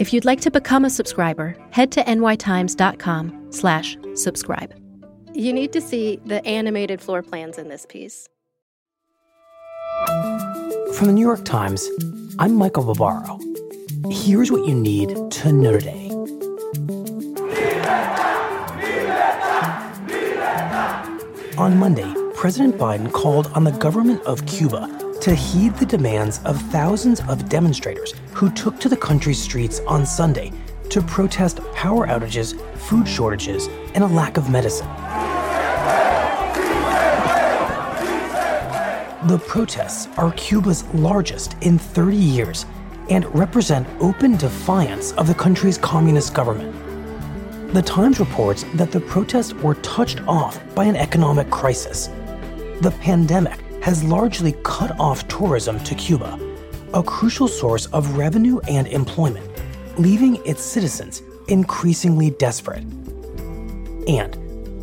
If you'd like to become a subscriber, head to nytimes.com slash subscribe. You need to see the animated floor plans in this piece. From the New York Times, I'm Michael Barbaro. Here's what you need to know today. On Monday, President Biden called on the government of Cuba to heed the demands of thousands of demonstrators who took to the country's streets on Sunday to protest power outages, food shortages, and a lack of medicine. The protests are Cuba's largest in 30 years and represent open defiance of the country's communist government. The Times reports that the protests were touched off by an economic crisis. The pandemic has largely cut off tourism to Cuba, a crucial source of revenue and employment, leaving its citizens increasingly desperate. And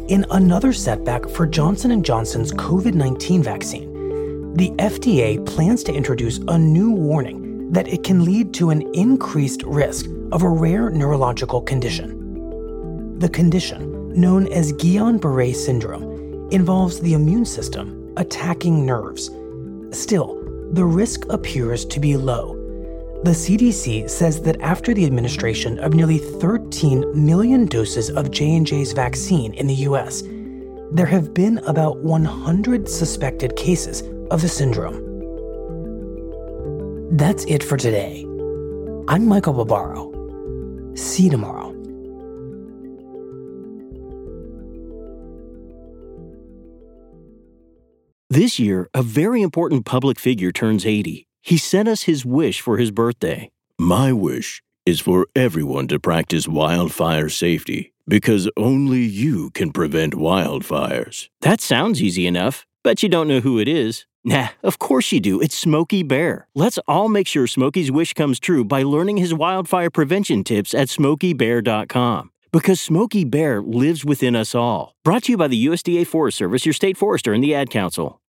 in another setback for Johnson & Johnson's COVID-19 vaccine, the FDA plans to introduce a new warning that it can lead to an increased risk of a rare neurological condition. The condition, known as Guillain Barre syndrome, involves the immune system attacking nerves. Still, the risk appears to be low. The CDC says that after the administration of nearly 13 million doses of J&J's vaccine in the US, there have been about 100 suspected cases of the syndrome. That's it for today. I'm Michael Barbaro. See you tomorrow. This year, a very important public figure turns 80. He sent us his wish for his birthday. My wish is for everyone to practice wildfire safety because only you can prevent wildfires. That sounds easy enough. Bet you don't know who it is. Nah, of course you do. It's Smokey Bear. Let's all make sure Smokey's wish comes true by learning his wildfire prevention tips at smokeybear.com. Because Smokey Bear lives within us all. Brought to you by the USDA Forest Service, your state forester, and the Ad Council.